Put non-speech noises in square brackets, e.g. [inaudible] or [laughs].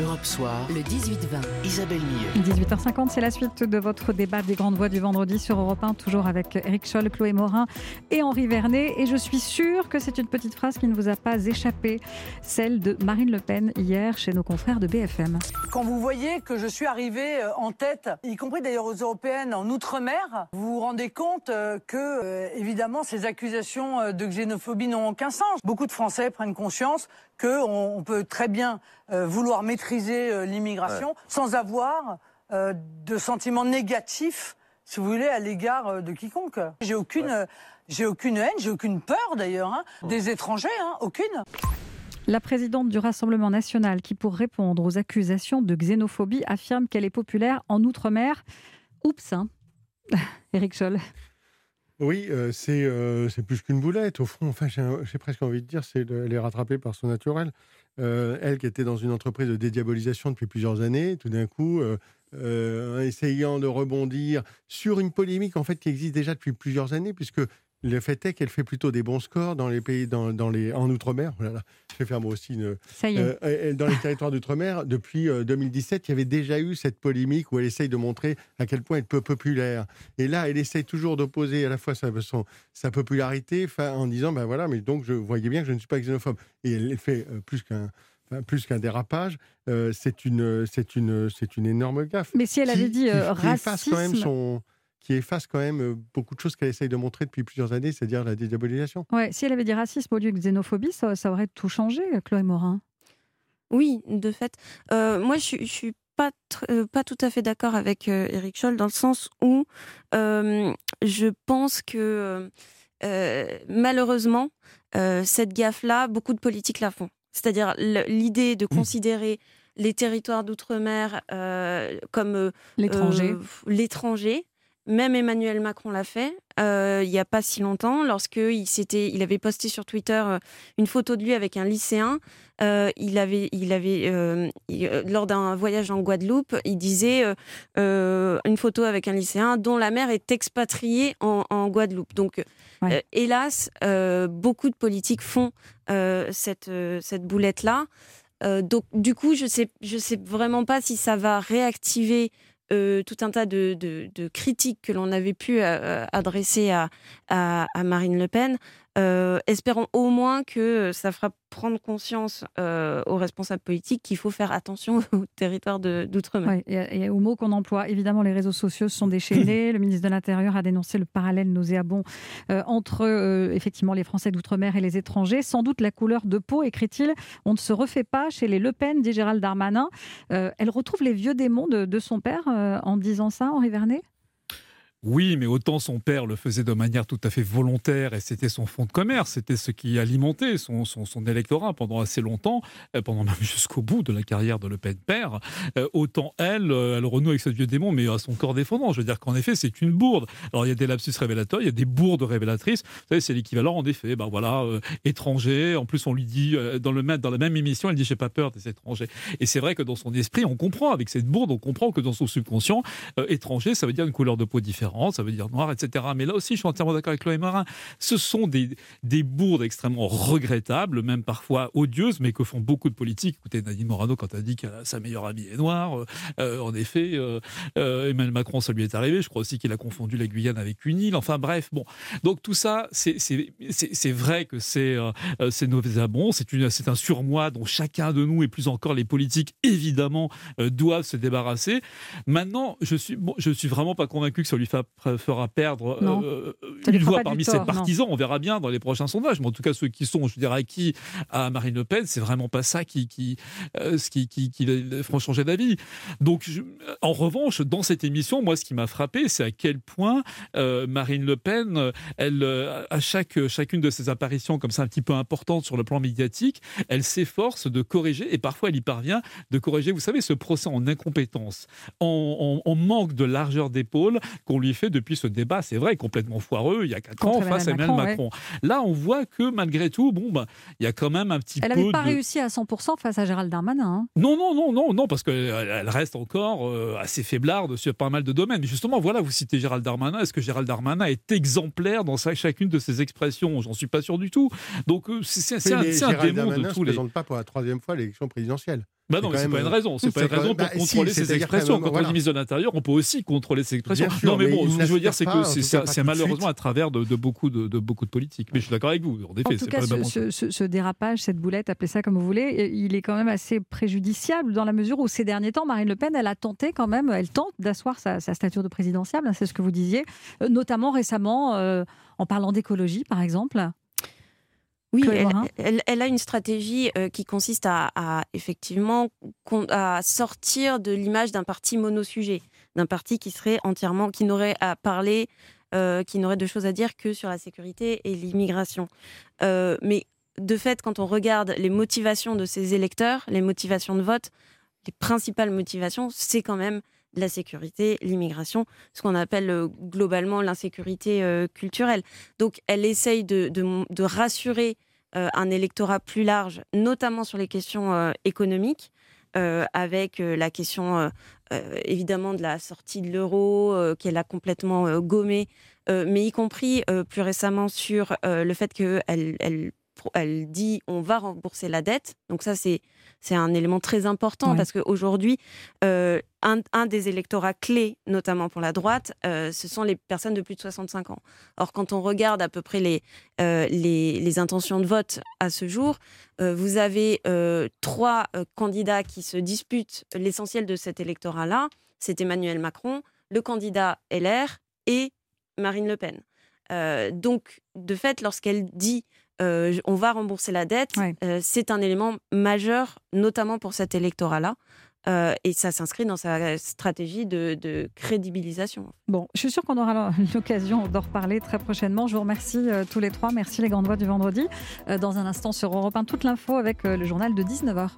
Europe Soir, Le 18-20. Isabelle Millet. 18h50, c'est la suite de votre débat des grandes voix du vendredi sur Europe 1, toujours avec Eric Scholl, Chloé Morin et Henri Vernet. Et je suis sûre que c'est une petite phrase qui ne vous a pas échappé, celle de Marine Le Pen hier chez nos confrères de BFM. Quand vous voyez que je suis arrivée euh, en tête, y compris d'ailleurs aux européennes en Outre-mer, vous vous rendez compte euh, que, euh, évidemment, ces accusations de xénophobie n'ont aucun sens. Beaucoup de Français prennent conscience qu'on on peut très bien vouloir maîtriser euh, l'immigration sans avoir euh, de sentiments négatifs, si vous voulez, à l'égard euh, de quiconque. J'ai aucune, euh, j'ai aucune haine, j'ai aucune peur d'ailleurs hein, des étrangers, hein, aucune. La présidente du Rassemblement national, qui pour répondre aux accusations de xénophobie, affirme qu'elle est populaire en Outre-mer. Oups, hein [laughs] Eric Scholl. Oui, euh, c'est euh, c'est plus qu'une boulette. Au fond, enfin, j'ai presque envie de dire, c'est elle est rattrapée par son naturel. Euh, elle qui était dans une entreprise de dédiabolisation depuis plusieurs années, tout d'un coup, essayant de rebondir sur une polémique en fait qui existe déjà depuis plusieurs années, puisque le fait est qu'elle fait plutôt des bons scores dans les pays, dans, dans les, en outre-mer. Oh là là, je vais faire moi aussi une, Ça y est. euh, euh, dans les territoires d'outre-mer, depuis euh, 2017, il y avait déjà eu cette polémique où elle essaye de montrer à quel point elle est peu populaire. Et là, elle essaye toujours d'opposer à la fois sa, son- sa popularité en disant, ben voilà, mais donc je voyais bien que je ne suis pas xénophobe. Et elle fait euh, plus qu'un plus qu'un dérapage, euh, c'est une, c'est une, c'est une énorme gaffe. Mais si elle avait dit euh, qui efface quand même racisme. son, qui efface quand même euh, beaucoup de choses qu'elle essaye de montrer depuis plusieurs années, c'est-à-dire la dédiabolisation. Ouais, si elle avait dit racisme au lieu de xénophobie, ça, ça aurait tout changé, Chloé Morin. Oui, de fait. Euh, moi, je, suis- je suis pas, tr- euh, pas tout à fait d'accord avec euh, Eric Scholl dans le sens où euh, je pense que euh, malheureusement, euh, cette gaffe-là, beaucoup de politiques la font. C'est-à-dire l'idée de considérer les territoires d'outre-mer euh, comme euh, L'étranger. euh, l'étranger. Même Emmanuel Macron l'a fait euh, il n'y a pas si longtemps, lorsque il, s'était, il avait posté sur Twitter euh, une photo de lui avec un lycéen. Euh, il avait, il avait euh, il- lors d'un voyage en Guadeloupe, il disait une photo avec un lycéen dont la mère est expatriée en, en Guadeloupe. Donc, Ouais. hélas, beaucoup de politiques font cette, cette boulette-là. Donc, du coup, je sais, je sais vraiment pas si ça va réactiver euh, tout un tas de, de- critiques que l'on avait pu euh, adresser à Marine Le Pen. Euh, espérons au moins que ça fera prendre conscience euh, aux responsables politiques qu'il faut faire attention [laughs] au territoire d'outre-mer. Ouais, et, et aux mots qu'on emploie, évidemment, les réseaux sociaux sont déchaînés. [clears throat] le ministre de l'Intérieur a dénoncé le parallèle nauséabond euh, entre effectivement les Français d'outre-mer et les étrangers. Sans doute la couleur de peau, écrit-il, on ne se refait pas chez les Le Pen, dit Gérald Darmanin. Euh, elle retrouve les vieux démons de, de son père euh, en disant ça, Henri Vernet? Oui, mais autant son père le faisait de manière tout à fait volontaire et c'était son fonds de commerce, c'était ce qui alimentait son, son, électorat pendant assez longtemps, euh, pendant même [laughs] jusqu'au bout de la carrière de Le Pen père. Euh, autant elle, euh, elle renoue avec ce vieux démon, mais à son corps défendant. Je veux dire qu'en effet, c'est une bourde. Alors il y a des lapsus révélateurs, il y a des bourdes révélatrices. Vous savez, c'est l'équivalent en effet. Ben voilà, étranger. En plus, on lui dit dans le dans la même émission, elle dit j'ai pas peur des étrangers. Et c'est vrai que dans son esprit, on comprend avec cette bourde, on comprend que dans son subconscient, étranger, ça veut dire une couleur de peau différente, ça veut dire noir, etc. Mais là aussi, je suis entièrement d'accord avec Chloé Marin. Ce sont des, des bourdes extrêmement regrettables, même parfois odieuses, mais que font beaucoup de politiques. Écoutez, Nadine Morano, quand elle dit que sa meilleure amie est noire, euh, euh, en effet, euh, Emmanuel Macron, ça lui est arrivé. Je crois aussi qu'il a confondu la Guyane avec une île. Enfin bref, bon. Donc tout ça, c'est- vrai que c'est c'est nauséabond, c'est un surmoi dont chacun de nous, et plus encore les politiques, évidemment, doivent se débarrasser. Maintenant, je suis, bon, suis vraiment pas convaincu que ça lui fera perdre euh, lui une voix parmi tort, ses non. partisans. On verra bien dans les prochains sondages. Mais en tout cas, ceux qui sont, je dirais, acquis à Marine Le Pen, c'est vraiment pas ça qui, qui, euh, ce qui, qui, qui les changer d'avis. Donc, je- en revanche, dans cette émission, moi, ce qui m'a frappé, c'est à quel point euh, Marine Le Pen, euh, elle, euh, à chaque, chacune de ses apparitions comme ça un petit peu importantes sur le plan médiatique, elle s'efforce de corriger, et parfois elle y parvient, de corriger, vous savez, ce procès en incompétence, en, en- en manque de largeur d'épaule qu'on lui fait depuis ce débat, c'est vrai, complètement foireux, il y a quatre Contre ans, face à Emmanuel Macron. Là, on voit que malgré tout, bon, bah, il y a quand même un petit Elle peu n'avait pas de... réussi à 100% face à Gérald Darmanin. hein. Non, non, non, non, non, parce qu'elle elle reste encore euh, assez faiblarde sur pas mal de domaines. Mais justement, voilà, vous citez Gérald Darmanin. Est-ce que Gérald Darmanin est exemplaire dans sa- chacune de ses expressions? J'en suis pas sûr du tout. Donc, euh, c'est un, un démon Darmanin de ne se tous les. présente pas pour la troisième fois à l'élection présidentielle. Bah non, mais c'est pas une raison. C'est pas une raison pour bah, contrôler ses expressions. Quand on est ministre de l'Intérieur, on peut aussi contrôler ses expressions. non, mais, bon, ce que je veux dire, c'est que c'est malheureusement à travers de, beaucoup de, beaucoup de politiques. Mais je suis d'accord avec vous. En effet, en tout cas, ce, ce, dérapage, cette boulette, appelez ça comme vous voulez, il est quand même assez préjudiciable dans la mesure où ces derniers temps, Marine Le Pen, elle a tenté quand même, elle tente d'asseoir sa, stature de présidentiable. Hein, c'est ce que vous disiez, euh, notamment récemment euh, en parlant d'écologie, par exemple. Oui, elle, a une stratégie euh, qui consiste à, effectivement à sortir de l'image d'un parti monosujet, d'un parti qui serait entièrement, qui n'aurait à parler, euh, qui n'aurait de choses à dire que sur la sécurité et l'immigration. Euh, mais de fait, quand on regarde les motivations de ces électeurs, les motivations de vote, les principales motivations, c'est quand même la sécurité, l'immigration, ce qu'on appelle globalement l'insécurité culturelle. Donc elle essaye de, rassurer euh, un électorat plus large, notamment sur les questions économiques, avec la question évidemment de la sortie de l'euro qu'elle a complètement gommée, mais y compris plus récemment sur le fait qu'elle elle elle dit on va rembourser la dette. Donc ça, c'est c'est un élément très important parce qu'aujourd'hui, euh, un, un, des électorats clés, notamment pour la droite, euh, ce sont les personnes de plus de 65 ans. Or, quand on regarde à peu près les, euh, les, les, intentions de vote à ce jour, vous avez trois candidats qui se disputent l'essentiel de cet électorat-là. C'est Emmanuel Macron, le candidat LR et Marine Le Pen. donc, de fait, lorsqu'elle dit euh, on va rembourser la dette, euh, c'est un élément majeur, notamment pour cet électorat-là. Euh, et ça s'inscrit dans sa stratégie de, crédibilisation. Bon, je suis sûre qu'on aura [laughs] l'occasion d'en reparler très prochainement. Je vous remercie tous les trois. Merci les grandes voix du vendredi. dans un instant sur Europe 1, toute l'info avec le journal de 19h.